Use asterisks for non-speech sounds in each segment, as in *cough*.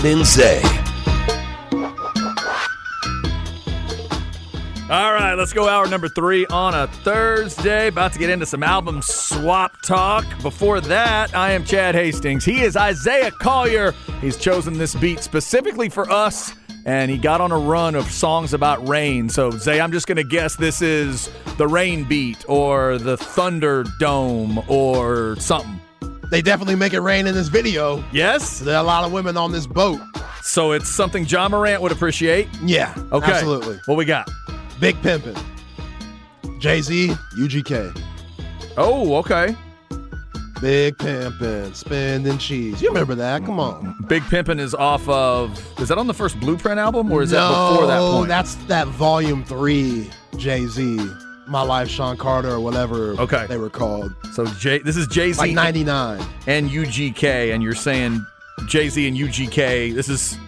Chad and Zay. All right, let's go hour number three on a Thursday. About to get into some album swap talk. Before that, I am Chad Hastings. He is Isaiah Collier. He's chosen this beat specifically for us, and he got on a run of songs about rain. So, Zay, I'm just going to guess this is the rain beat or the thunder dome or something. They definitely make it rain in this video. Yes? There are a lot of women on this boat. So it's something Ja Morant would appreciate? Yeah, Okay. absolutely. What we got? Big Pimpin'. Jay Z, UGK. Oh, okay. Big Pimpin', spending cheese. You remember that? Come on. Big Pimpin' is off of. Is that on the first Blueprint album, or is that before that No, point? that's that volume three Jay Z. My Life, Sean Carter, or whatever Okay. they were called. so Jay, this is Jay Z Like 99. and UGK, and you're saying Jay Z and UGK. This is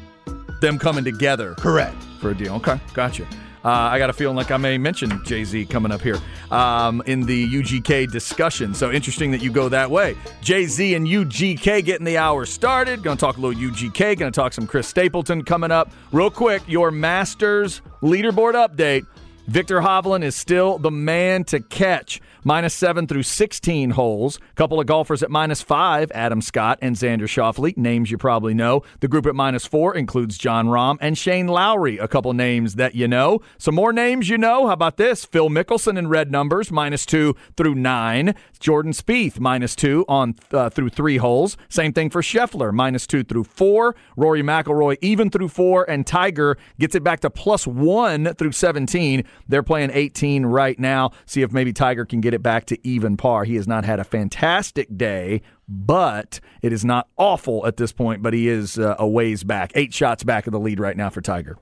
them coming together Correct. for a deal. Okay, gotcha. Uh, I got a feeling like I may mention Jay Z coming up here um, in the UGK discussion. So interesting that you go that way. Jay Z and UGK getting the hour started. Going to talk a little UGK. Going to talk some Chris Stapleton coming up. Real quick, your Masters leaderboard update. Viktor Hovland is still the man to catch. Minus seven through 16 holes. Couple of golfers at minus five Adam Scott and Xander Schauffele, names you probably know. The group at minus four includes Jon Rahm and Shane Lowry, a couple names that you know. Some more names you know. How about this? Phil Mickelson in red numbers, minus two through nine. Jordan Spieth, minus two on uh, through three holes. Same thing for Scheffler, minus two through four. Rory McIlroy, even through four. And Tiger gets it back to plus one through 17. They're playing 18 right now. See if maybe Tiger can get it back to even par. He has not had a fantastic day, but it is not awful at this point, but he is uh, a ways back. Eight shots back of the lead right now for Tiger.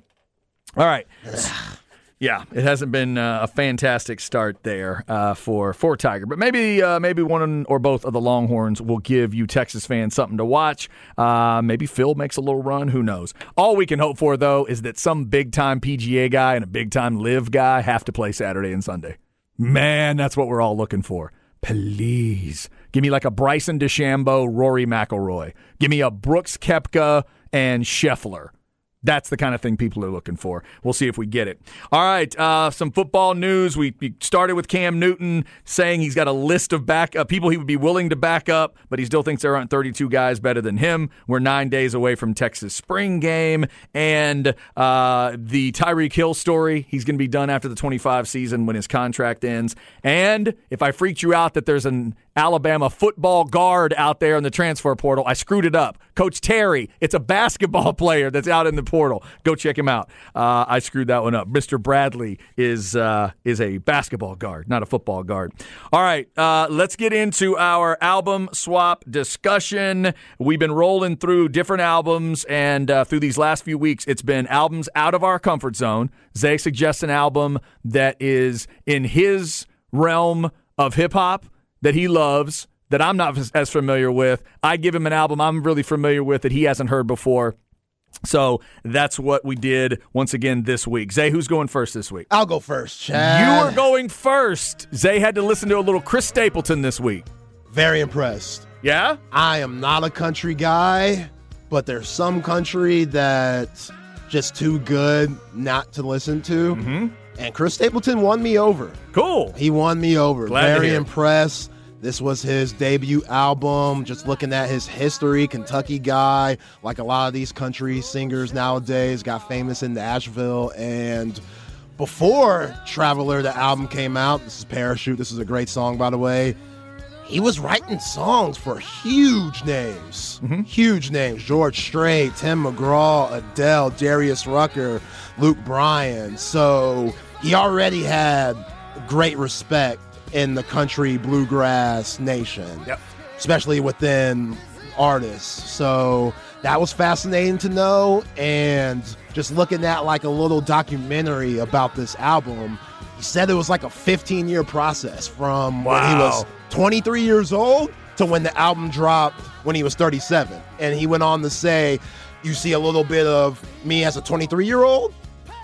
All right. Yeah, it hasn't been uh, a fantastic start there uh, for for Tiger, but maybe uh, maybe one or both of the Longhorns will give you Texas fans something to watch. Uh, maybe Phil makes a little run. Who knows? All we can hope for though is that some big time PGA guy and a big time LIV guy have to play Saturday and Sunday. Man, that's what we're all looking for. Please give me like a Bryson DeChambeau, Rory McIlroy. Give me a Brooks Koepka and Scheffler. That's the kind of thing people are looking for. We'll see if we get it. All right, uh, some football news. We, started with Cam Newton saying he's got a list of back uh, people he would be willing to back up, but he still thinks there aren't 32 guys better than him. We're nine days away from Texas spring game, and uh, the Tyreek Hill story. He's going to be done after the 25 season when his contract ends. And if I freaked you out that there's an Alabama football guard out there in the transfer portal. I screwed it up. Coach Terry, it's a basketball *laughs* player that's out in the portal. Go check him out. Uh, I screwed that one up. Mr. Bradley is uh, is a basketball guard, not a football guard. All right, uh, let's get into our album swap discussion. We've been rolling through different albums, and uh, through these last few weeks, it's been albums out of our comfort zone. Zay suggests an album that is in his realm of hip hop that he loves that I'm not as familiar with. I give him an album I'm really familiar with that he hasn't heard before. So that's what we did once again this week. Zay, who's going first this week? I'll go first, Chad. You are going first. Zay had to listen to a little Chris Stapleton this week. Very impressed. Yeah? I am not a country guy, but there's some country that's just too good not to listen to. Mm-hmm. And Chris Stapleton won me over. Cool. He won me over. Glad Very impressed. This was his debut album. Just looking at his history, Kentucky guy, like a lot of these country singers nowadays, got famous in Nashville. And before Traveler, the album came out, this is Parachute. This is a great song, by the way. He was writing songs for huge names. Mm-hmm. Huge names. George Strait, Tim McGraw, Adele, Darius Rucker, Luke Bryan. So he already had great respect in the country bluegrass nation. Yep. Especially within artists. So that was fascinating to know. And just looking at like a little documentary about this album, he said it was like a 15 year process from when he was 23 years old to when the album dropped when he was 37. And he went on to say, You see a little bit of me as a 23 year old,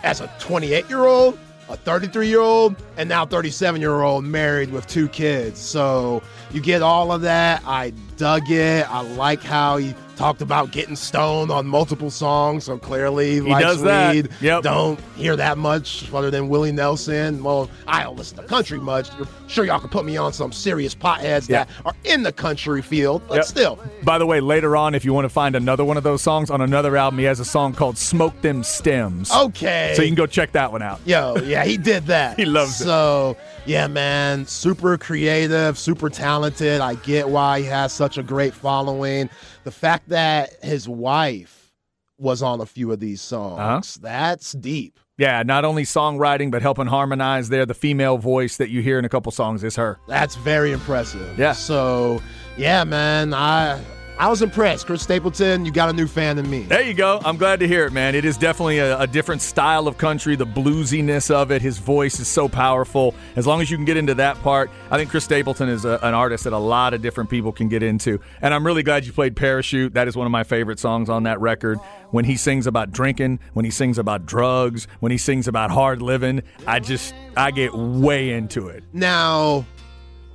as a 28 year old, a 33 year old, and now 37 year old married with two kids. So you get all of that. I dug it. I like how he talked about getting stoned on multiple songs, so clearly he likes does that. weed. Yep. Don't hear that much other than Willie Nelson. Well, I don't listen to country much. I'm sure y'all can put me on some serious potheads Yeah. that are in the country field, but Yep. still. By the way, later on, if you want to find another one of those songs on another album, he has a song called "Smoke Them Stems." Okay. so you can go check that one out. Yo, yeah, he did that. *laughs* He loves it. So, yeah, man, super creative, super talented. I get why he has such a great following. The fact that his wife was on a few of these songs, Uh-huh. that's deep. Yeah, not only songwriting but helping harmonize. There, the female voice that you hear in a couple songs is her. That's very impressive. Yeah. So, yeah, man, I I was impressed. Chris Stapleton, you got a new fan in me. There you go. I'm glad to hear it, man. It is definitely a, a different style of country, the bluesiness of it. His voice is so powerful. As long as you can get into that part, I think Chris Stapleton is a, an artist that a lot of different people can get into. And I'm really glad you played Parachute. That is one of my favorite songs on that record. When he sings about drinking, when he sings about drugs, when he sings about hard living, I just, I get way into it. Now,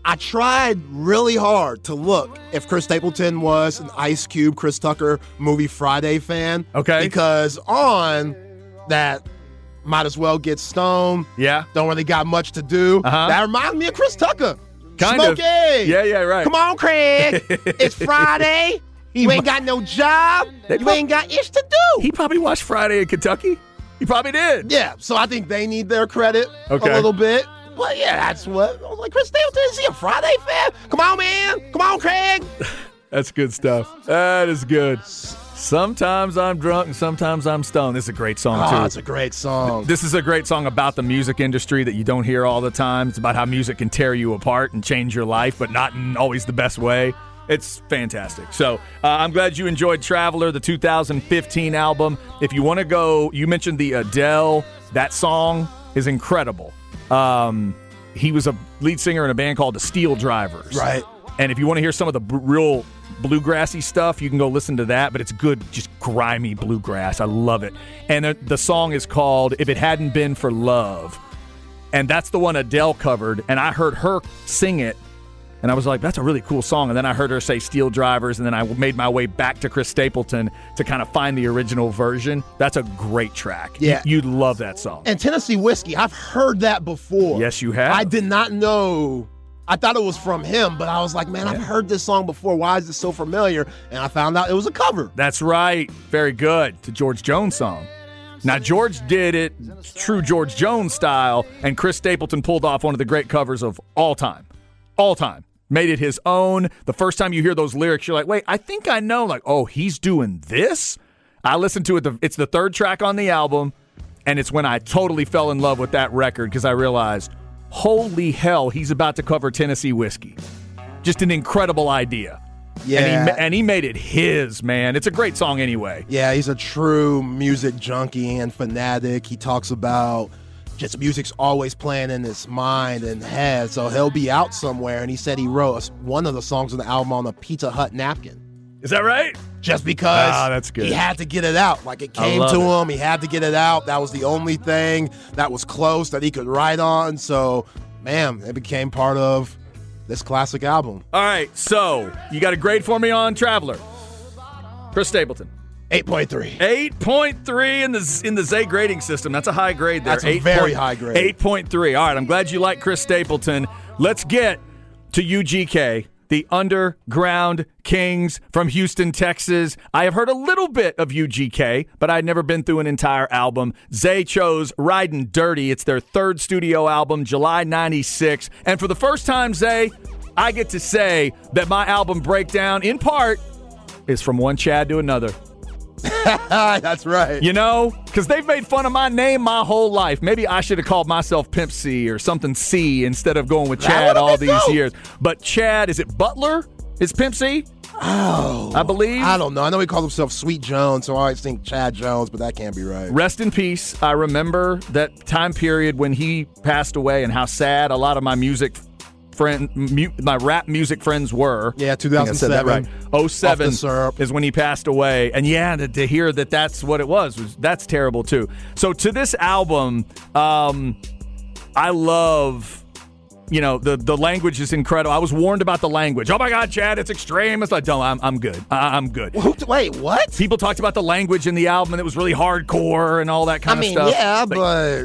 I tried really hard to look if Chris Stapleton was an Ice Cube, Chris Tucker movie Friday fan. Okay. Because on that might as well get stoned. Yeah. Don't really got much to do. Uh-huh. That reminds me of Chris Tucker. Kind of. Smokey. Yeah, yeah, right. Come on, Craig. *laughs* it's Friday. You ain't got no job. They You ain't got ish to do. He probably watched Friday in Kentucky. He probably did. Yeah, so I think they need their credit Okay. a little bit. But yeah, that's what I was like. Chris Stapleton, is he a Friday fan? Come on, man. Come on, Craig. *laughs* That's good stuff. That is good. Sometimes I'm drunk and sometimes I'm stoned. This is a great song, Oh, too. it's a great song. This is a great song about the music industry that you don't hear all the time. It's about how music can tear you apart and change your life, but not in always the best way. It's fantastic. So uh, I'm glad you enjoyed Traveler, the 2015 album. If you want to go, you mentioned the Adele. That song is incredible. Um, he was a lead singer in a band called the Steel Drivers. Right. And if you want to hear some of the b- real bluegrassy stuff, you can go listen to that. But it's good, just grimy bluegrass. I love it. And the, the song is called "If It Hadn't Been for Love," and that's the one Adele covered. And I heard her sing it, and I was like, "That's a really cool song." And then I heard her say "Steel Drivers," and then I made my way back to Chris Stapleton to kind of find the original version. That's a great track. Yeah. you, would love that song. And Tennessee whiskey, I've heard that before. Yes, you have. I did not know. I thought it was from him, but I was like, man, I've heard this song before. Why is this so familiar? And I found out it was a cover. That's right. Very good. To George Jones song. Now George did it true George Jones style, and Chris Stapleton pulled off one of the great covers of all time. All time. Made it his own. The first time you hear those lyrics, you're like, wait, I think I know. Like, oh, he's doing this? I listened to it. The, it's the third track on the album, and it's when I totally fell in love with that record because I realized, holy hell, he's about to cover Tennessee whiskey. Just an incredible idea. Yeah. And he, and he made it his, man. It's a great song anyway. Yeah, he's a true music junkie and fanatic. He talks about just music's always playing in his mind and head. So he'll be out somewhere, and he said he wrote one of the songs on the album on a Pizza Hut napkin. Is that right? Just because Ah, that's good. he had to get it out. Like it came love to it. him, he had to get it out. That was the only thing that was close that he could write on. So, man, it became part of this classic album. All right, so you got a grade for me on Traveler. Chris Stapleton. 8.3. 8.3 in the in the Zay grading system. That's a high grade there. That's a very high grade. 8.3. All right, I'm glad you like Chris Stapleton. Let's get to UGK, the Underground Kings from Houston, Texas. I have heard a little bit of UGK, but I'd never been through an entire album. Zay chose Riding Dirty. It's their third studio album, July 96. And for the first time, Zay, I get to say that my album breakdown, in part, is from one Chad to another. *laughs* That's right. You know, because they've made fun of my name my whole life. Maybe I should have called myself Pimp C or something C instead of going with Chad all these years. But Chad, is it Butler? Is Pimp C? Oh, I believe. I don't know. I know he calls himself Sweet Jones, so I always think Chad Jones, but that can't be right. Rest in peace. I remember that time period when he passed away and how sad a lot of my music friend, mu- my rap music friends were. Yeah, I think I said that 2007. right. 07 syrup. is when he passed away. And yeah, to, to hear that that's what it was, was that's terrible too. So to this album, um, I love you know, the the language is incredible. I was warned about the language. Oh my God, Chad, it's extreme. It's like, don't. I'm I'm good. I, I'm good. Wait, what? People talked about the language in the album and it was really hardcore and all that kind I mean, of stuff. yeah, Like,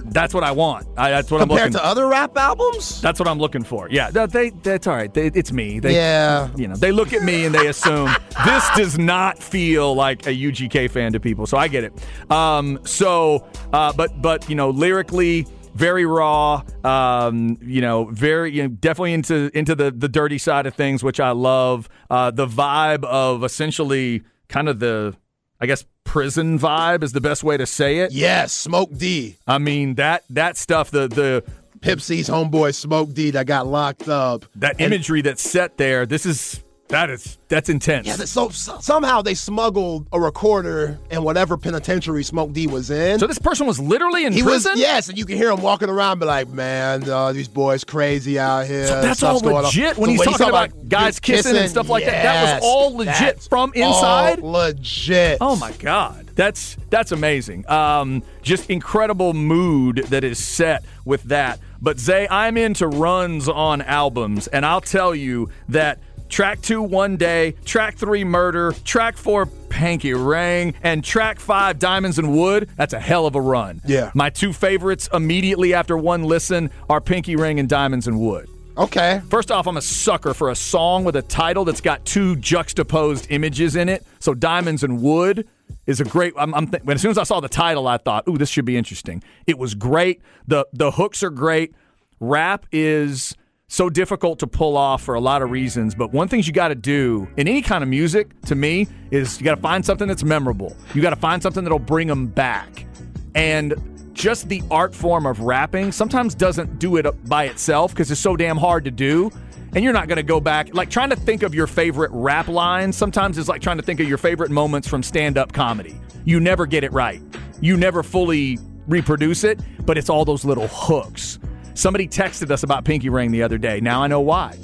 but that's what I want. I, that's what I'm looking. compared to other rap albums, that's what I'm looking for. Yeah, they that's all right. They, it's me. They, yeah. you know, they look at me and they assume *laughs* this does not feel like a UGK fan to people. So I get it. Um, so, uh, but but you know, lyrically. Very raw, um, you know, very you know, definitely into into the the dirty side of things, which I love. Uh, the vibe of essentially kind of the, I guess, prison vibe is the best way to say it. Yes, Smoke D. I mean that that stuff, the the Pimp C's homeboy Smoke D that got locked up. that And- imagery that's set there. This is that is that's intense. Yeah, so, so somehow they smuggled a recorder in whatever penitentiary Smoke D was in. So this person was literally in he prison. was yes, and you can hear him walking around, be like, "Man, uh, these boys crazy out here." So that's all legit when So he's when talking about guys kissing and stuff like that, that was all legit from inside? legit. Oh my god, that's that's amazing. Um, just incredible mood that is set with that. But Zay, I'm into runs on albums, and I'll tell you that. Track two, One Day, track three, Murder, track four, Pinky Ring, and track five, Diamonds and Wood. That's a hell of a run. Yeah. My two favorites immediately after one listen are Pinky Ring and Diamonds and Wood. Okay. First off, I'm a sucker for a song with a title that's got two juxtaposed images in it. So Diamonds and Wood is a great. I'm, I'm th- when as soon as I saw the title, I thought, "Ooh, this should be interesting." It was great. the The hooks are great. Rap is so difficult to pull off for a lot of reasons, but one thing you got to do in any kind of music, to me, is you got to find something that's memorable. You got to find something that'll bring them back, and just the art form of rapping sometimes doesn't do it by itself because it's so damn hard to do. And you're not going to go back. Like trying to think of your favorite rap lines sometimes is like trying to think of your favorite moments from stand up comedy. You never get it right. You never fully reproduce it, but it's all those little hooks. Somebody texted us about Pinky Ring the other day. Now I know why.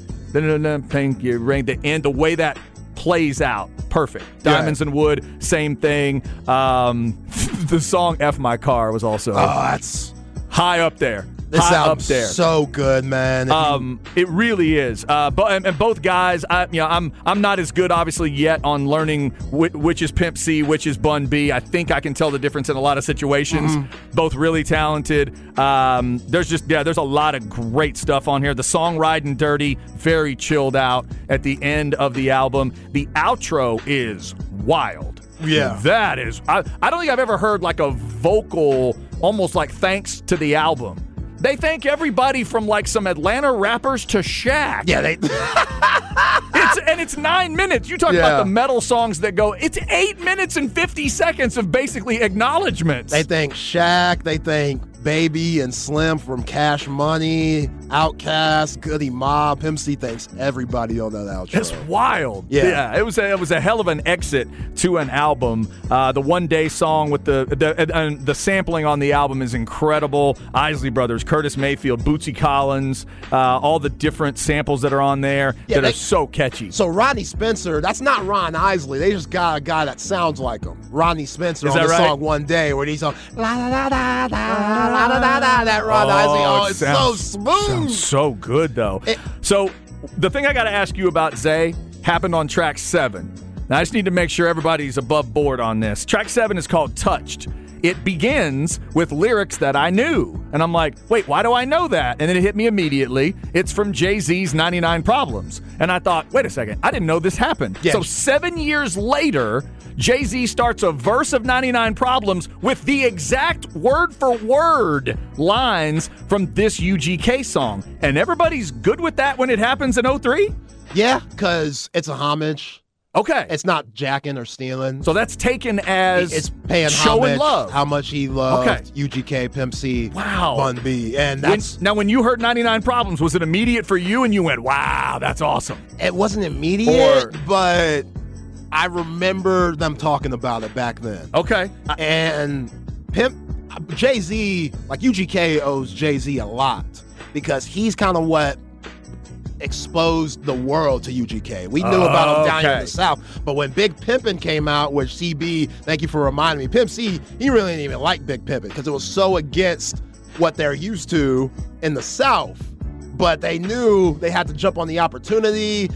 Pinky Ring, the end, the way that plays out, perfect. Diamonds and Wood, same thing. Um, *laughs* the song "F My Car" was also Oh, that's high up there. This album's there. so good, man. If you- Um, it really is. Uh, but and, and both guys, I, you know, I'm I'm not as good, obviously, yet on learning whi- which is Pimp C, which is Bun B. I think I can tell the difference in a lot of situations. Mm-hmm. Both really talented. Um, there's just yeah, there's a lot of great stuff on here. The song "Riding Dirty" very chilled out at the end of the album. The outro is wild. Yeah. that is. I, I don't think I've ever heard like a vocal, almost like thanks to the album. They thank everybody from like some Atlanta rappers to Shaq. yeah, they. *laughs* It's and it's nine minutes. You talk Yeah. about the metal songs that go. It's eight minutes and fifty seconds of basically acknowledgments. They thank Shaq. They thank Baby and Slim from Cash Money, Outkast, Goodie Mob. Pimp C thanks everybody on that outro. It's wild. Yeah. it was a, it was a hell of an exit to an album. Uh, the one day song with the the and the sampling on the album is incredible. Isley Brothers, Curtis Mayfield, Bootsy Collins, uh, all the different samples that are on there Yeah, that they- are so catchy. So Rodney Spencer, that's not Ron Isley. They just got a guy that sounds like him. Rodney Spencer Is on the right? song One Day where he's on la la la la la la la la that Ron Isley. Oh, it it's sounds- so smooth. Sounds so good though. It- so the thing I got to ask you about Zay happened on track seven. Now I just need to make sure everybody's above board on this. Track seven is called "Touched." It begins with lyrics that I knew, and I'm like, wait, why do I know that? And then it hit me immediately. It's from Jay Z's 99 Problems, and I thought, wait a second, I didn't know this happened. Yeah. So seven years later. Jay Z starts a verse of 99 Problems with the exact word for word lines from this UGK song. And everybody's good with that when it happens in 03? Yeah, because it's a homage. Okay. It's not jacking or stealing. so that's taken as it's paying showing love. how much he loved Okay. UGK, Pimp C, Wow. Bun B, and When- that's now, when you heard 99 Problems, was it immediate for you and you went, wow, that's awesome? it wasn't immediate, Or- but I remember them talking about it back then. Okay. And Pimp Jay Z, like UGK owes Jay Z a lot because he's kind of what exposed the world to UGK. We knew about him down here in the oh, South, but when Big Pimpin' came out, which CB, thank you for reminding me, Pimp C, he really didn't even like Big Pimpin' because it was so against what they're used to in the South. but they knew they had to jump on the opportunity.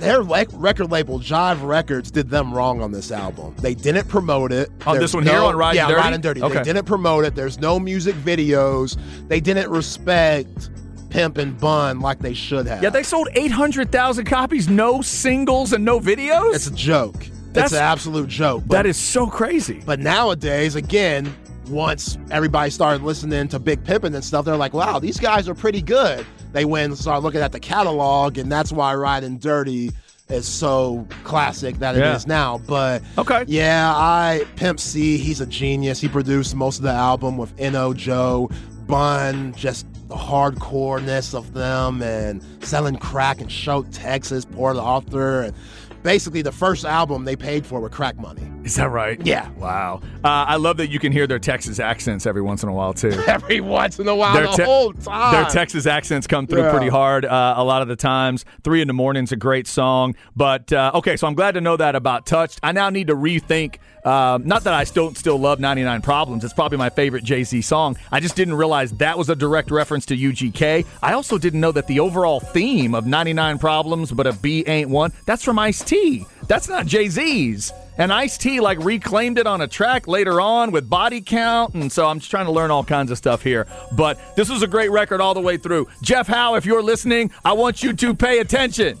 Their record label, Jive Records, did them wrong on this album. They didn't promote it. On There's this one here, on Riding yeah, Dirty? Riding Dirty. Okay. They didn't promote it. There's no music videos. They didn't respect Pimp and Bun like they should have. Yeah, they sold 800,000 copies, no singles and no videos? It's a joke. That's- it's an absolute joke. But, that is so crazy. but nowadays, again, once everybody started listening to Big Pimpin' and stuff, they're like, wow, these guys are pretty good. They went and started looking at the catalog, and that's why Riding Dirty is so classic that it is Yeah. now. But Okay. yeah, I Pimp C, he's a genius. He produced most of the album with N.O. Joe, Bun, just the hardcoreness of them and selling crack in Choate, Texas, Port Arthur. And basically the first album they paid for with crack money. Is that right? Yeah. Wow. Uh, I love that you can hear their Texas accents every once in a while, too. *laughs* Every once in a while, Their the te- whole time. Their Texas accents come through Yeah. pretty hard uh, a lot of the times. Three in the Morning's a great song. But, uh, okay, so I'm glad to know that about Touched. I now need to rethink. Um, not that I still still love 99 Problems. It's probably my favorite Jay Z song. I just didn't realize that was a direct reference to UGK. I also didn't know that the overall theme of 99 Problems, but a B ain't one, that's from Ice T. That's not Jay Z's. And Ice T like reclaimed it on a track later on with body count, and so I'm just trying to learn all kinds of stuff here. But this was a great record all the way through. Jeff Howe, if you're listening, I want you to pay attention.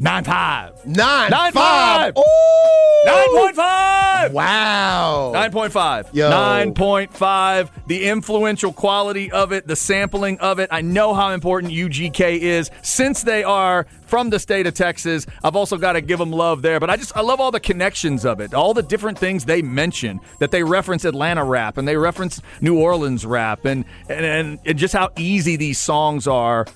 Nine five. Nine, Nine five. five. Ooh. Nine point five. Wow. 9.5. Yo. 9.5. The influential quality of it, the sampling of it. I know how important UGK is since they are from the state of Texas. I've also got to give them love there, but I just I love all the connections of it. All the different things they mention that they reference Atlanta rap and they reference New Orleans rap and, and, and just how easy these songs are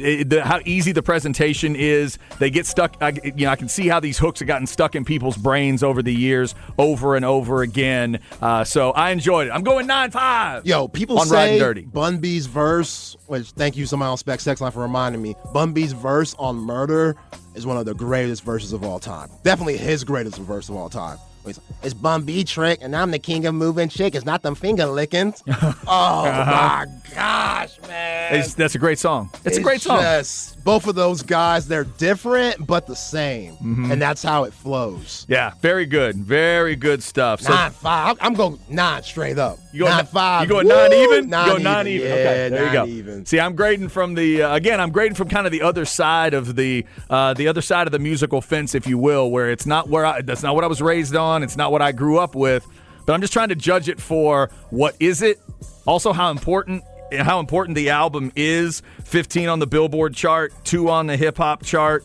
it- the, how easy the presentation is. They get stuck. I, you know, I can see how these hooks have gotten stuck in people's brains over the years, over and over again. Uh, so I enjoyed it. I'm going nine five. Yo, people on say Dirty. Bun B's verse, which thank you somebody on Spec Sex Line for reminding me. Bun B's verse on Murder is one of the greatest verses of all time. Definitely his greatest verse of all time. It's, it's Bun B trick, and I'm the king of moving chick. It's not them finger lickings. *laughs* oh uh-huh. my gosh, man! It's- that's a great song. It's, a great song. Just, both of those guys, they're different but the same, Mm-hmm. and that's how it flows. yeah, very good, very good stuff. So nine five. I'm going nine straight up. You go nine five. You going Woo! nine even? Nine you go nine even. even. Yeah, okay, there you go. even. See, I'm grading from the uh, again. I'm grading from kind of the other side of the uh, the other side of the musical fence, if you will, where it's not where I, that's not what I was raised on. It's not what I grew up with. But I'm just trying to judge it for what is it. Also, how important how important the album is. 15 on the Billboard chart, two on the hip hop chart.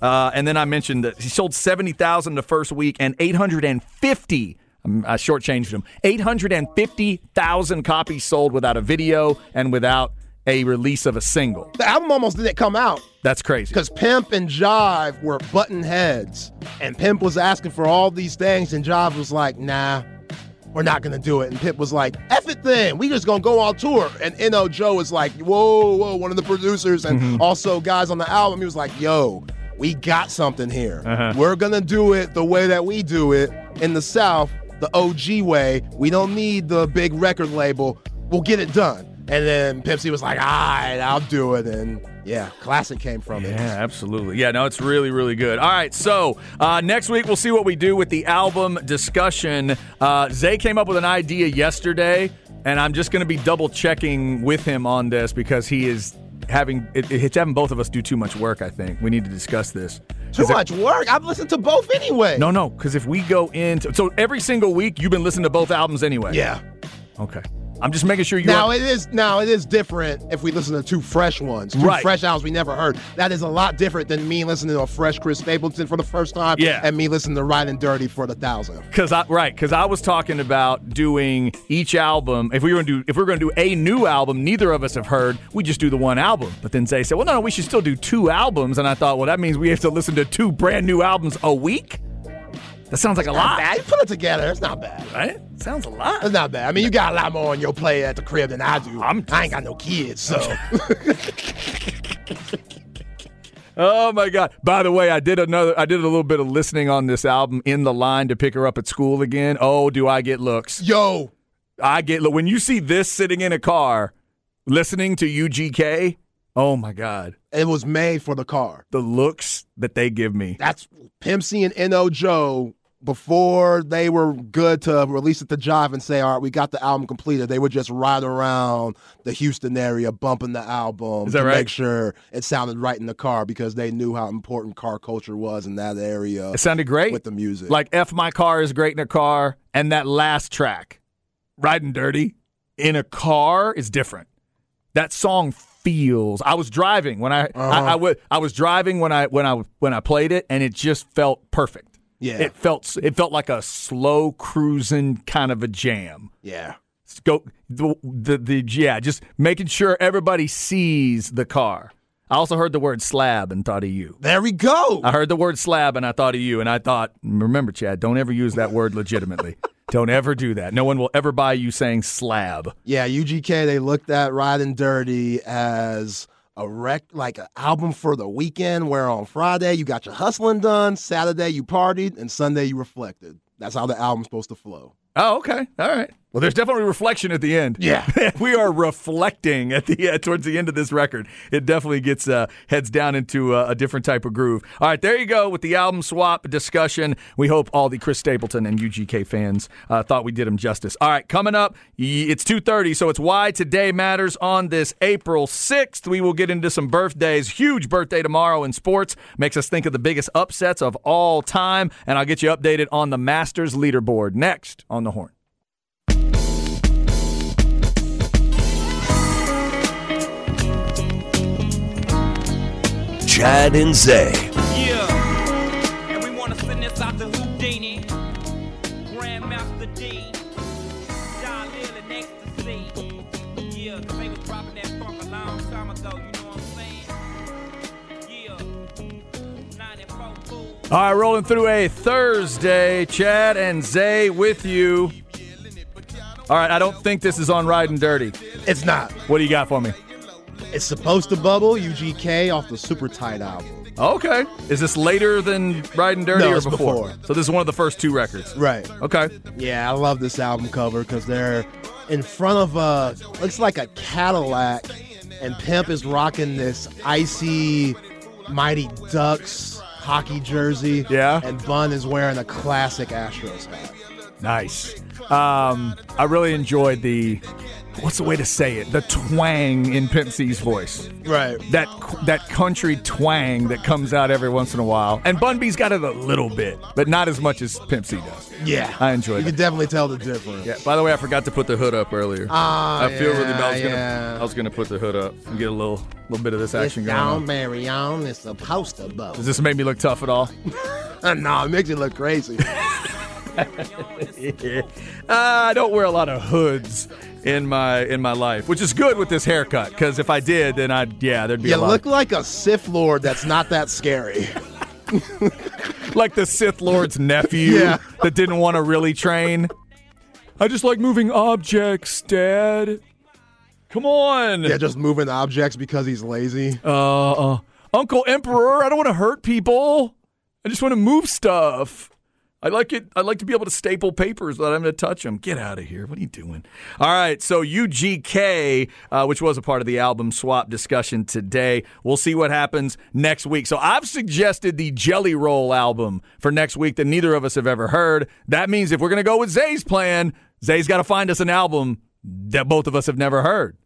Uh, and then I mentioned that he sold 70,000 the first week and 850 um, I shortchanged him. 850,000 copies sold without a video and without a release of a single. The album almost didn't come out That's crazy. because Pimp and Jive were button heads, and Pimp was asking for all these things, and Jive was like, "Nah, we're not gonna do it." And Pimp was like, "F it, then we just gonna go on tour." And N.O. Joe was like, "Whoa, whoa!" One of the producers and Mm-hmm. also guys on the album, he was like, "Yo, we got something here. Uh-huh. We're gonna do it the way that we do it in the South, the OG way. We don't need the big record label. We'll get it done." And then Pimp C was like, "All right, I'll do it." And yeah, classic came from it. Yeah, absolutely. Yeah, no, it's really, really good. All right, so uh, next week we'll see what we do with the album discussion. Uh, Zay came up with an idea yesterday, and I'm just going to be double checking with him on this because he is having it, it's having both of us do too much work. I think we need to discuss this. Too Is it- much work. I've listened to both anyway. No, no, because if we go into so every single week you've been listening to both albums anyway. Yeah. Okay. I'm just making sure you. Now it is now it is different if we listen to two fresh ones, two Right. fresh albums we never heard. That is a lot different than me listening to a fresh Chris Stapleton for the first time, Yeah. and me listening to Riding Dirty for the thousandth. Because I right, because I was talking about doing each album. If we were gonna do, if we are gonna do a new album, neither of us have heard. We just do the one album. But then Zay said, "Well, no, no, we should still do two albums." And I thought, well, that means we have to listen to two brand new albums a week. That sounds like a Not lot, bad. You put it together. It's not bad. right? Sounds a lot. It's not bad. I mean, you got a lot more on your plate at the crib than I do. I'm- I ain't got no kids, so Oh my god! By the way, I did another. I did a little bit of listening on this album in the line to pick her up at school again. Oh, do I get looks? yo, I get look when you see this sitting in a car listening to UGK. Oh my God. It was made for the car. The looks that they give me. That's Pimp C and N.O. Joe before they were good to release it to Jive and say, all right, we got the album completed, they would just ride around the Houston area bumping the album to right? make sure it sounded right in the car because they knew how important car culture was in that area It sounded great. with the music. Like F My Car is great in a car. And that last track, Riding Dirty, in a car is different. That song feels. I was driving when I, I, I, uh-huh. w- I was driving when I when I when I played it, and it just felt perfect. Yeah. it felt it felt like a slow cruising kind of a jam. yeah. Go the, the the yeah, just making sure everybody sees the car. I also heard the word slab and thought of you. There we go. I heard the word slab and I thought of you, and I thought, remember, Chad, don't ever use that word legitimately. *laughs* don't ever do that. No one will ever buy you saying slab. Yeah, UGK they looked at Riding Dirty as a rec like an album for the weekend where on Friday you got your hustling done, Saturday you partied, and Sunday you reflected. That's how the album's supposed to flow. Oh, okay, all right. Well, there's definitely reflection at the end. Yeah. *laughs* we are reflecting at the uh, towards the end of this record. It definitely gets uh, heads down into uh, a different type of groove. All right, there you go with the album swap discussion. We hope all the Chris Stapleton and UGK fans uh, thought we did him justice. All right, coming up, it's two thirty, so it's why today matters on this April sixth. We will get into some birthdays. Huge birthday tomorrow in sports makes us think of the biggest upsets of all time, and I'll get you updated on the Masters leaderboard next on the Horn. Chad and Zay. Yeah. And we want to send this out to Whodini, Grandmaster Dee, John Lil and Ecstasy. Yeah, 'cause they was dropping that funk a long time ago, you know what I'm saying? Yeah. 94 fools. All right, rolling through a Thursday. Chad and Zay with you. All right, I don't think this is on Riding Dirty. It's not. What do you got for me? It's supposed to bubble UGK off the Super Tight album. Okay. Is this later than Riding Dirty No, or before? before. So this is one of the first two records. Right. Okay. Yeah, I love this album cover because they're in front of a looks like a Cadillac, and Pimp is rocking this icy Mighty Ducks hockey jersey. Yeah. and Bun is wearing a classic Astros hat. Nice. Um, I really enjoyed the what's the way to say it? The twang in Pimp C's voice. Right. That that country twang that comes out every once in a while. And Bun B's got it a little bit, but not as much as Pimp C does. Yeah, I enjoyed it. You it. can definitely tell the difference. Yeah. By the way, I forgot to put the hood up earlier. Ah, I feel really bad. I was, yeah, gonna, yeah. I was gonna put the hood up and get a little little bit of this It's action going down, on. Marion. It's supposed to bubble. Does this make me look tough at all? *laughs* no, it makes you look crazy. *laughs* Uh, *laughs* I don't wear a lot of hoods in my in my life, which is good with this haircut. Because if I did, then I'd yeah, there'd be you a lot look like a Sith Lord that's not that scary. *laughs* like the Sith Lord's nephew Yeah. that didn't want to really train. I just like moving objects, Dad. Come on, yeah, just moving objects because he's lazy. uh, uh, Uncle Emperor. I don't want to hurt people. I just want to move stuff. I like it. I like to be able to staple papers without having to touch them. Get out of here! What are you doing? All right. So UGK, uh, which was a part of the album swap discussion today. We'll see what happens next week. So I've suggested the Jelly Roll album for next week that neither of us have ever heard. That means if we're going to go with Zay's plan, Zay's got to find us an album that both of us have never heard.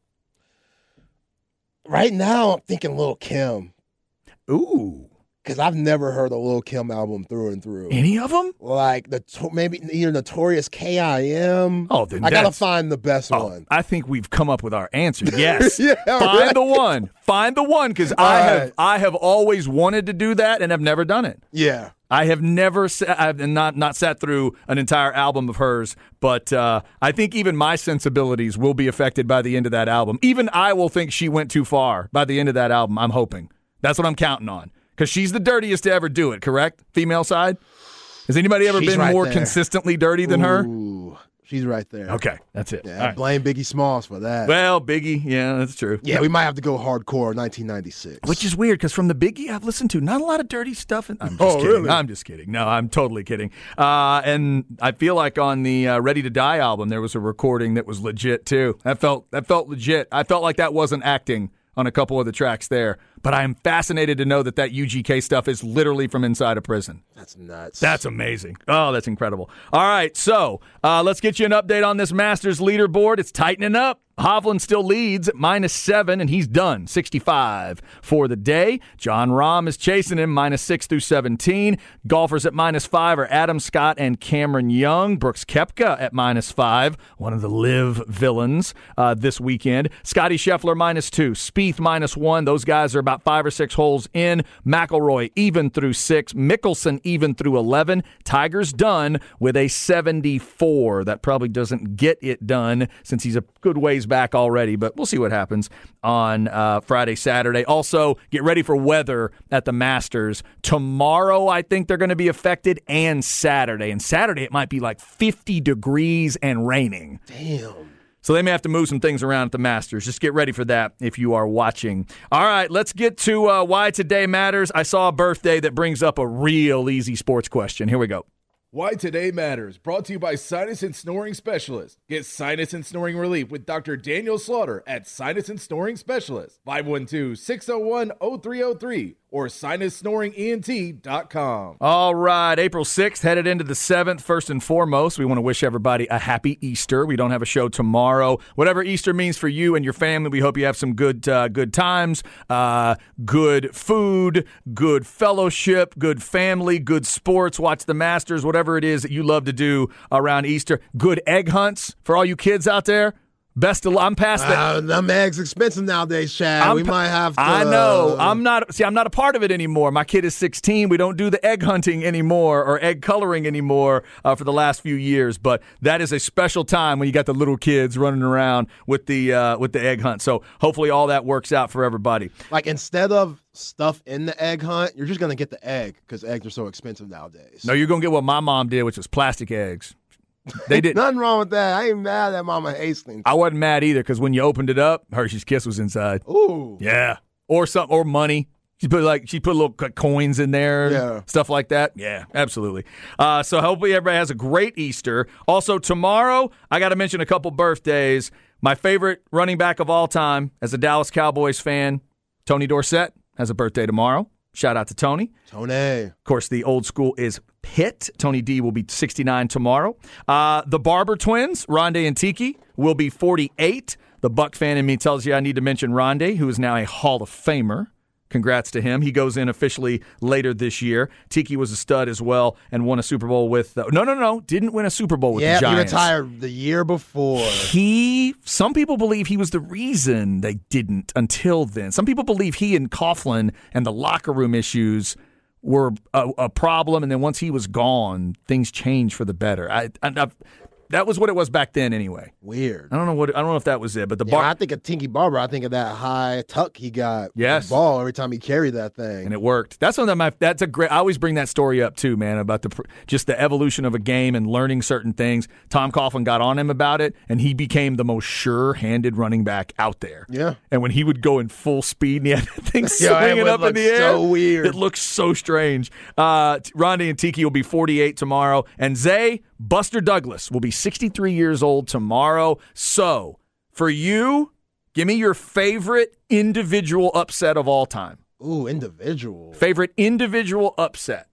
Right now, I'm thinking Lil Kim Ooh, because I've never heard a Lil Kim album through and through. any of them? like the maybe either Notorious K.I.M. Oh, then I gotta find the best Oh, one. I think we've come up with our answer. *laughs* Yes. Yeah, Find right. the one. Find the one because I have. I have always wanted to do that and have never done it. Yeah, I have never I've not not sat through an entire album of hers, but uh, I think even my sensibilities will be affected by the end of that album. Even I will think she went too far by the end of that album. I'm hoping that's what I'm counting on because she's the dirtiest to ever do it. Correct? Female side. Has anybody ever She's been right more there. consistently dirty than her? She's right there. Okay, that's it. Yeah, right. blame Biggie Smalls for that. Well, Biggie, yeah, that's true. yeah, we might have to go hardcore 1996. Which is weird because from the Biggie I've listened to, not a lot of dirty stuff. And I'm just Oh, kidding. really? I'm just kidding. No, I'm totally kidding. Uh, and I feel like on the uh, Ready to Die album, there was a recording that was legit too. That felt that felt legit. I felt like that wasn't acting on a couple of the tracks there. But I am fascinated to know that that UGK stuff is literally from inside a prison. That's nuts. That's amazing. Oh, that's incredible. All right, so uh, let's get you an update on this Masters leaderboard. It's tightening up. Hovland still leads at minus seven, and he's done 65 for the day. Jon Rahm is chasing him minus six through 17. Golfers at minus five are Adam Scott and Cameron Young. Brooks Koepka at minus five, one of the LIV villains uh, this weekend. Scotty Scheffler minus two. Spieth minus one. Those guys are about five or six holes in. McIlroy even through six. Mickelson even through 11. Tiger's done with a 74. That probably doesn't get it done since he's a good ways back already, but we'll see what happens on uh, Friday, Saturday. Also, get ready for weather at the Masters. Tomorrow, I think they're going to be affected, and Saturday. And Saturday, it might be like 50 degrees and raining. Damn. So they may have to move some things around at the Masters. Just get ready for that if you are watching. All right, let's get to uh, why today matters. I saw a birthday that brings up a real easy sports question. Here we go. Why Today Matters, brought to you by Sinus and Snoring Specialist. Get sinus and snoring relief with Dr. Daniel Slaughter at Sinus and Snoring Specialist, 512 601 0303 or sinussnoringent.com. All right, April 6th, headed into the 7th. First and foremost, we want to wish everybody a happy Easter. We don't have a show tomorrow. Whatever Easter means for you and your family, we hope you have some good uh, good times, uh, good food, good fellowship, good family, good sports, watch the Masters, whatever it is that you love to do around Easter. Good egg hunts for all you kids out there. Best of luck. I'm past that. Uh, them eggs expensive nowadays, Chad. I'm we pa- might have to. I know. I'm not. See, I'm not a part of it anymore. My kid is 16. We don't do the egg hunting anymore or egg coloring anymore uh, for the last few years. But that is a special time when you got the little kids running around with the uh, with the egg hunt. So hopefully all that works out for everybody. like instead of stuff in the egg hunt, you're just gonna get the egg because eggs are so expensive nowadays. No, you're gonna get what my mom did, which was plastic eggs. They did. Nothing wrong with that. I ain't mad at Mama Hastings. I wasn't mad either because when you opened it up, Hershey's Kiss was inside. Ooh. Yeah, or something, or money. She put like she put little coins in there, Yeah. stuff like that. Yeah, absolutely. Uh, so hopefully everybody has a great Easter. Also tomorrow, I got to mention a couple birthdays. My favorite running back of all time, as a Dallas Cowboys fan, Tony Dorsett has a birthday tomorrow. Shout out to Tony. Tony. Of course, the old school is Pitt. Tony D will be 69 tomorrow. Uh, the Barber twins, Rondé and Tiki, will be 48. The Buck fan in me tells you I need to mention Rondé, who is now a Hall of Famer. Congrats to him. He goes in officially later this year. Tiki was a stud as well and won a Super Bowl with. Uh, no, no, no. Didn't win a Super Bowl with Yeah, the Giants. he retired the year before. He, some people believe he was the reason they didn't until then. Some people believe he and Coughlin and the locker room issues were a, a problem, and then once he was gone, things changed for the better. I, I, that was what it was back then, anyway. Weird. I don't know what I don't know if that was it, but the Yeah, bar I think of Tiki Barber. I think of that high tuck he got. with Yes. ball every time he carried that thing. and it worked. That's one of my. That's a great. I always bring that story up too, man, about the just the evolution of a game and learning certain things. Tom Coughlin got on him about it, and he became the most sure-handed running back out there. Yeah. And when he would go in full speed and he had *laughs* that thing *laughs* swinging up in the air, so weird. It looks so strange. Uh, Rondé and Tiki will be 48 tomorrow, and Zay Buster Douglas will be 63 years old tomorrow. So for you, give me your favorite individual upset of all time. Ooh, individual. Favorite individual upset.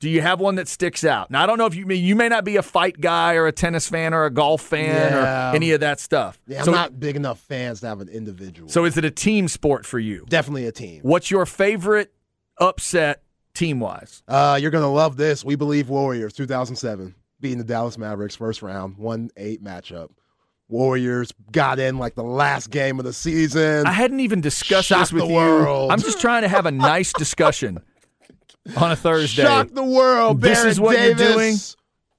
Do you have one that sticks out? Now I don't know if you mean you may not be a fight guy or a tennis fan or a golf fan Yeah. or any of that stuff. Yeah, I'm not big enough fans to have an individual. so is it a team sport for you? definitely a team. What's your favorite upset team wise? Uh, you're gonna love this. We believe Warriors 2007 beating the Dallas Mavericks first round, one eight matchup. Warriors got in like the last game of the season. I hadn't even discussed Shock this with the you. I'm just trying to have a nice discussion *laughs* on a Thursday. Shock the world. This is what you're doing?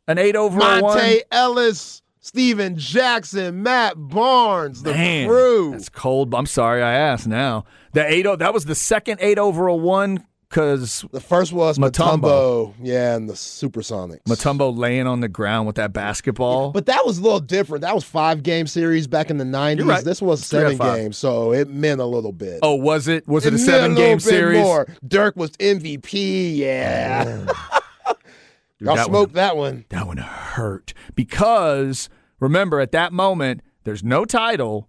An eight one. Monta Ellis, Stephen Jackson, Matt Barnes, the Man, crew. That's cold. I'm sorry I asked now. The eight that was the second eight overall one because the first was. Mutombo, yeah, and the Supersonics. Mutombo laying on the ground with that basketball. But that was a little different. That was five game series back in the 90s. Right. This was Three out of seven games, so it meant a little bit. oh, was it? Was it, a meant seven little game series? More. Dirk was MVP. Yeah. Oh. *laughs* Y'all that smoked that one. That one hurt because remember at that moment there's no title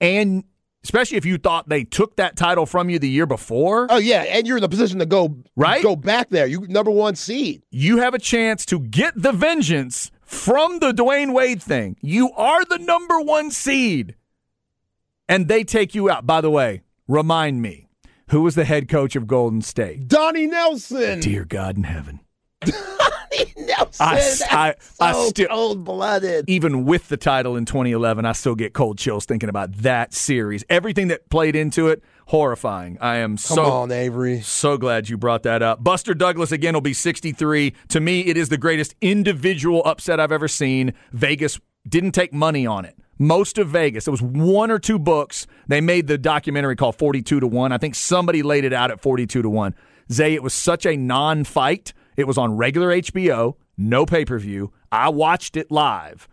and especially if you thought they took that title from you the year before. Oh yeah, and you're in the position to go Right? Go back there. You number one seed. you have a chance to get the vengeance from the Dwyane Wade thing. You are the number one seed. And they take you out. By the way, remind me, who was the head coach of Golden State? Donnie Nelson. Dear God in heaven. Nelson. I- That's I- I *laughs* still- cold blooded. Even with the title in 2011, I still get cold chills thinking about that series. Everything that played into it, horrifying. I am Come so on, Avery. So glad you brought that up. Buster Douglas again will be 63. To me, it is the greatest individual upset I've ever seen. Vegas didn't take money on it. Most of Vegas, it was one or two books. They made the documentary called 42 to 1. I think somebody laid it out at 42 to 1. Zay, it was such a non fight. It was on regular HBO, no pay per view. I watched it live.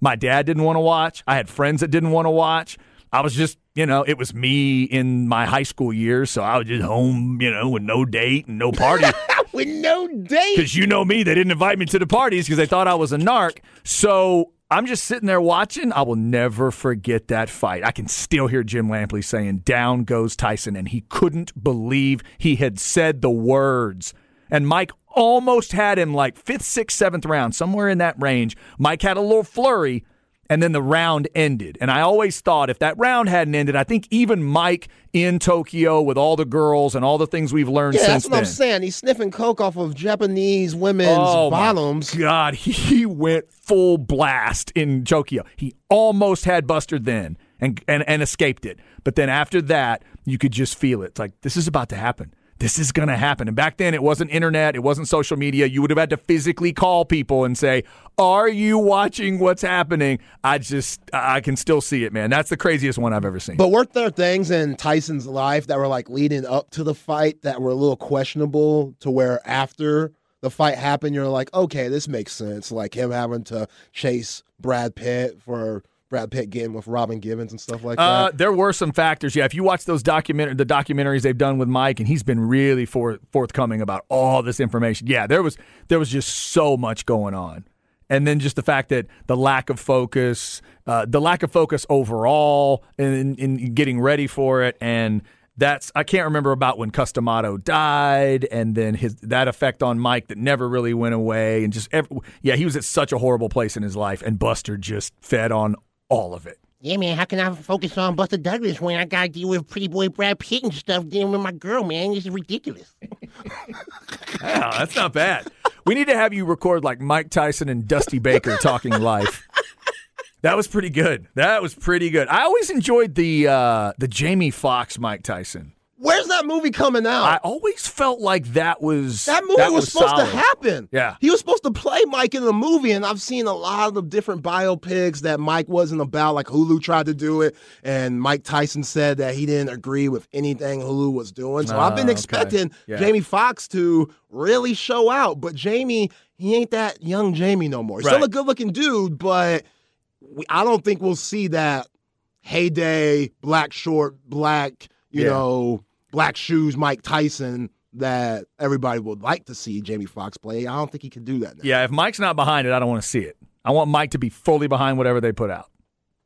My dad didn't want to watch. I had friends that didn't want to watch. I was just, you know, it was me in my high school years, so I was just home, you know, with no date and no party. *laughs* With no date. Because you know me, they didn't invite me to the parties because they thought I was a narc. So I'm just sitting there watching. I will never forget that fight. I can still hear Jim Lampley saying, Down goes Tyson. And he couldn't believe he had said the words. And Mike almost had him like fifth, sixth, seventh round, somewhere in that range. Mike had a little flurry. And then the round ended. And I always thought if that round hadn't ended, I think even Mike in Tokyo with all the girls and all the things we've learned Yeah, since that's what then. I'm saying. He's sniffing coke off of Japanese women's Oh, bottoms. God, *laughs* he went full blast in Tokyo. He almost had Buster then and, and and escaped it. But then after that, you could just feel it. It's like this is about to happen. This is going to happen. And back then, it wasn't internet, it wasn't social media. You would have had to physically call people and say, "Are you watching what's happening?" I just, I can still see it, man. That's the craziest one I've ever seen. But weren't there things in Tyson's life that were like leading up to the fight that were a little questionable to where after the fight happened, you're like, okay, this makes sense. Like him having to chase Brad Pitt for Brad Pitt getting with Robin Givens and stuff like Uh, that. there were some factors. Yeah, if you watch those document the documentaries they've done with Mike, and he's been really for, forthcoming about all this information. Yeah, there was there was just so much going on, and then just the fact that the lack of focus, uh, the lack of focus overall, in, in getting ready for it, and that's I can't remember about when Cus D'Amato died, and then his that effect on Mike that never really went away, and just every, yeah, he was at such a horrible place in his life, and Buster just fed on all of it. Yeah, man, how can I focus on Buster Douglas when I gotta deal with pretty boy Brad Pitt and stuff dealing with my girl, man? This is ridiculous. *laughs* Yeah, that's not bad. We need to have you record like Mike Tyson and Dusty Baker talking life. That was pretty good. That was pretty good. I always enjoyed the uh, the Jamie Foxx Mike Tyson. Where's that movie coming out? I always felt like that was that movie was, supposed solid. to happen. Yeah. He was supposed to play Mike in the movie, and I've seen a lot of the different biopics that Mike wasn't about. Like Hulu tried to do it, and Mike Tyson said that he didn't agree with anything Hulu was doing. So I've Ah, been okay. expecting Yeah. Jamie Foxx to really show out. But Jamie, he ain't that young Jamie no more. He's Right. Still a good looking dude, but we, I don't think we'll see that heyday, black short, black, you Yeah. know, black shoes Mike Tyson that everybody would like to see Jamie Foxx play. I don't think he can do that now. Yeah, if Mike's not behind it, I don't want to see it. I want Mike to be fully behind whatever they put out.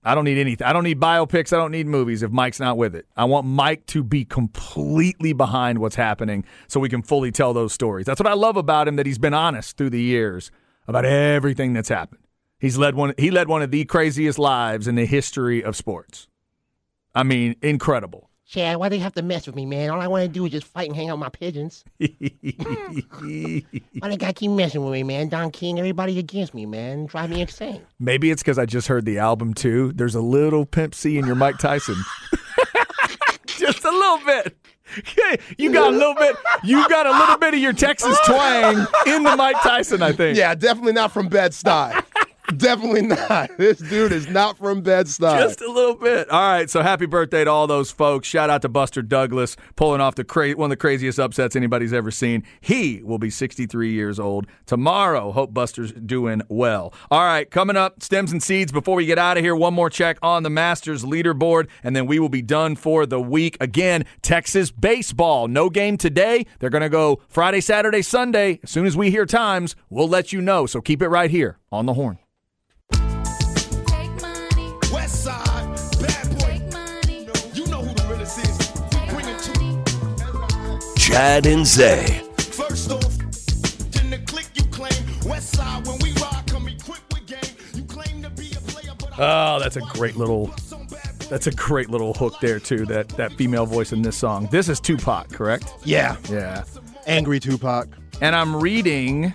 I don't need anything. I don't need biopics. I don't need movies if Mike's not with it. I want Mike to be completely behind what's happening so we can fully tell those stories. That's what I love about him that he's been honest through the years about everything that's happened. He's led one he led one of the craziest lives in the history of sports. I mean, incredible. Chad, why do they have to mess with me, man? All I want to do is just fight and hang out with my pigeons. *laughs* Why they gotta keep messing with me, man? Don King, everybody against me, man. Drive me insane. Maybe it's because I just heard the album too. There's a little Pimp C in your Mike Tyson. *laughs* just a little bit. You got a little bit. You got a little bit of your Texas twang in the Mike Tyson. I think. Yeah, definitely not from Bed-Stuy. Definitely not. *laughs* This dude is not from Bed-Stuy. Just a little bit. All right. So happy birthday to all those folks. Shout out to Buster Douglas pulling off the cra- one of the craziest upsets anybody's ever seen. He will be 63 years old tomorrow. Hope Buster's doing well. All right. Coming up, stems and seeds. Before we get out of here, one more check on the Masters leaderboard, and then we will be done for the week. Again, Texas baseball. No game today. They're going to go Friday, Saturday, Sunday. As soon as we hear times, we'll let you know. So keep it right here on the horn. Chad and Zay. First off, in the click you claim. West side when we ride, come equipped with game. You claim to be a player, but I Oh, that's a great little. That's a great little hook there too. That that female voice in this song. This is Tupac, correct? Yeah. Yeah. Angry Tupac. And I'm reading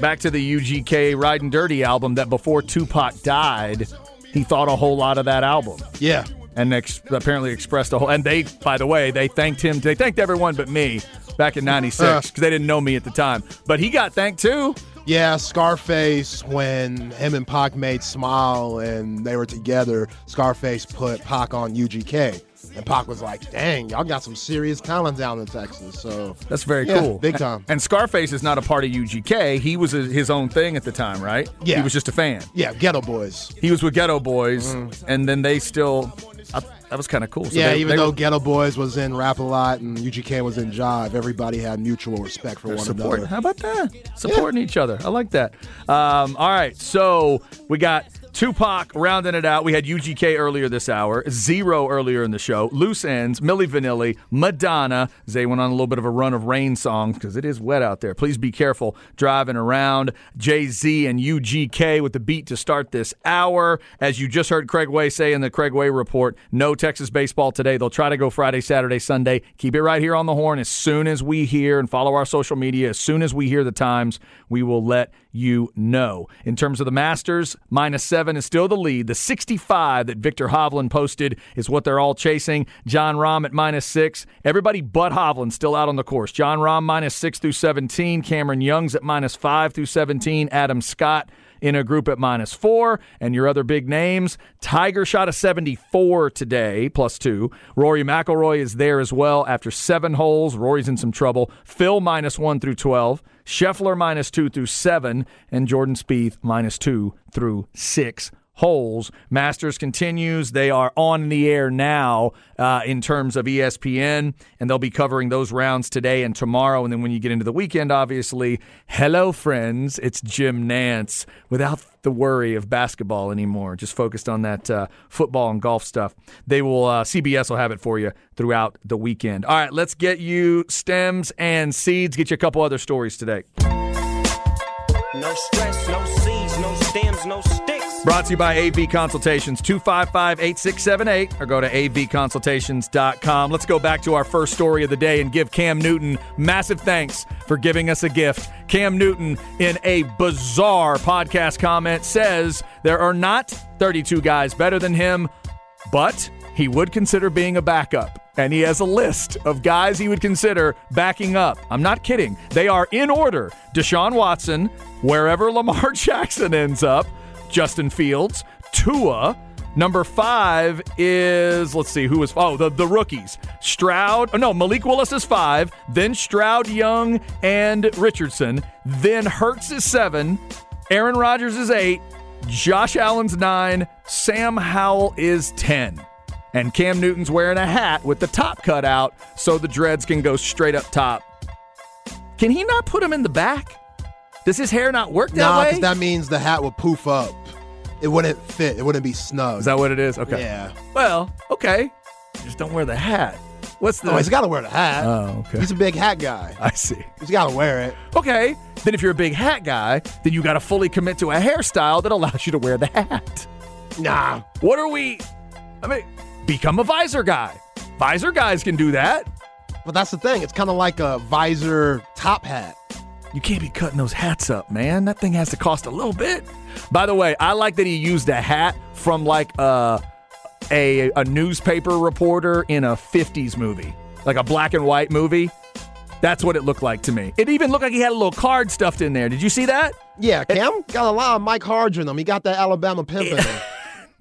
back to the UGK Riding Dirty album that before Tupac died, he thought a whole lot of that album. Yeah. And ex- apparently expressed a whole. And they, by the way, they thanked him. They thanked everyone but me back in '96 because uh. they didn't know me at the time. But he got thanked too. Yeah, Scarface, when him and Pac made Smile and they were together, Scarface put Pac on UGK. And Pac was like, dang, y'all got some serious talent down in Texas. So That's very Yeah, cool. big time. And Scarface is not a part of UGK. He was a, his own thing at the time, right? Yeah. He was just a fan. yeah, Geto Boys. He was with Geto Boys, mm-hmm. and then they still. I, that was kind of cool. So yeah, they- even they though were- Geto Boys was in Rap a Lot and UGK was in Jive, everybody had mutual respect for one support. another. How about that? Supporting each other. I like that. Um, all right, so we got Tupac rounding it out. We had UGK earlier this hour, Zero earlier in the show, Loose Ends, Milli Vanilli, Madonna. Zay went on a little bit of a run of rain songs because it is wet out there. Please be careful driving around. Jay Z and UGK with the beat to start this hour. As you just heard Craig Way say in the Craig Way report, no Texas baseball today. They'll try to go Friday, Saturday, Sunday. Keep it right here on the horn. As soon as we hear and follow our social media, as soon as we hear the times, we will let you know. In terms of the Masters, minus seven is still the lead. The 65 that Viktor Hovland posted is what they're all chasing. Jon Rahm at minus six. Everybody but Hovland still out on the course. Jon Rahm minus six through 17. Cameron Young's at minus five through 17. Adam Scott in a group at minus four. And your other big names Tiger shot a 74 today, plus two. Rory McIlroy is there as well after seven holes. Rory's in some trouble. Phil minus one through 12. Scheffler minus two through seven. And Jordan Spieth minus two through six holes. Masters continues. They are on the air now uh, in terms of ESPN, and they'll be covering those rounds today and tomorrow. And then when you get into the weekend, obviously, hello, friends, it's Jim Nantz without the worry of basketball anymore, just focused on that uh, football and golf stuff. They will, uh, CBS will have it for you throughout the weekend. All right, let's get you stems and seeds, get you a couple other stories today. No stress, no seeds, no stems, no sticks. Brought to you by AV Consultations, 255 8678, or go to avconsultations.com. Let's go back to our first story of the day and give Cam Newton massive thanks for giving us a gift. Cam Newton, in a bizarre podcast comment, says there are not 32 guys better than him, but he would consider being a backup. And he has a list of guys he would consider backing up. I'm not kidding. They are in order Deshaun Watson, wherever Lamar *laughs* Jackson ends up, Justin Fields, Tua. Number five is, let's see, who was, oh, the, the rookies. Stroud, oh, no, Malik Willis is five, then Stroud, Young, and Richardson. Then Hurts is seven, Aaron Rodgers is eight, Josh Allen's nine, Sam Howell is 10. And Cam Newton's wearing a hat with the top cut out so the dreads can go straight up top. Can he not put him in the back? Does his hair not work that Nah, way? because that means the hat would poof up. It wouldn't fit. It wouldn't be snug. Is that what it is? Okay. Yeah. Well, okay. Just don't wear the hat. What's the? Oh, he's got to wear the hat. Oh, okay. He's a big hat guy. *laughs* I see. He's got to wear it. Okay. Then if you're a big hat guy, then you got to fully commit to a hairstyle that allows you to wear the hat. Nah. What are we? I mean, become a visor guy. Visor guys can do that. But that's the thing. It's kind of like a visor top hat. You can't be cutting those hats up, man. That thing has to cost a little bit. By the way, I like that he used a hat from like a a, a newspaper reporter in a 50s movie, like a black and white movie. That's what it looked like to me. It even looked like he had a little card stuffed in there. Did you see that? Yeah, Cam got a lot of Mike Hardge in him. He got that Alabama pimp in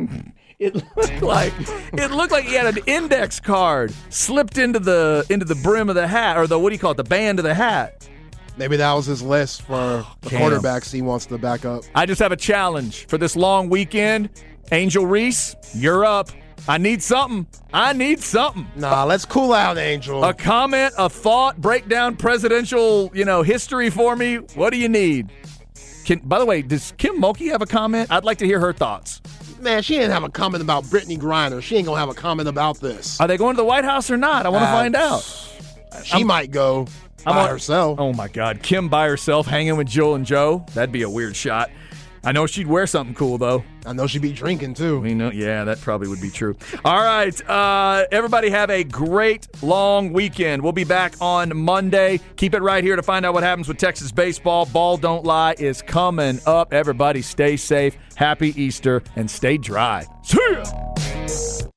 him. *laughs* It looked like it looked like he had an index card slipped into the into the brim of the hat or the what do you call it the band of the hat. Maybe that was his list for the Cam. quarterbacks he wants to back up. I just have a challenge for this long weekend. Angel Reese, you're up. I need something. I need something. Nah, let's cool out, Angel. A comment, a thought, break down presidential, you know, history for me. What do you need? Can, by the way, does Kim Mulkey have a comment? I'd like to hear her thoughts. Man, she didn't have a comment about Brittney Griner. She ain't gonna have a comment about this. Are they going to the White House or not? I want to Uh, find out. She might go I'm by on- herself. Oh my God, Kim by herself hanging with Jill and Joe. That'd be a weird shot. I know she'd wear something cool though. I know she'd be drinking too. You know, yeah, that probably would be true. All right, uh, everybody have a great long weekend. We'll be back on Monday. Keep it right here to find out what happens with Texas baseball. Ball Don't Lie is coming up. Everybody stay safe, happy Easter, and stay dry. See ya!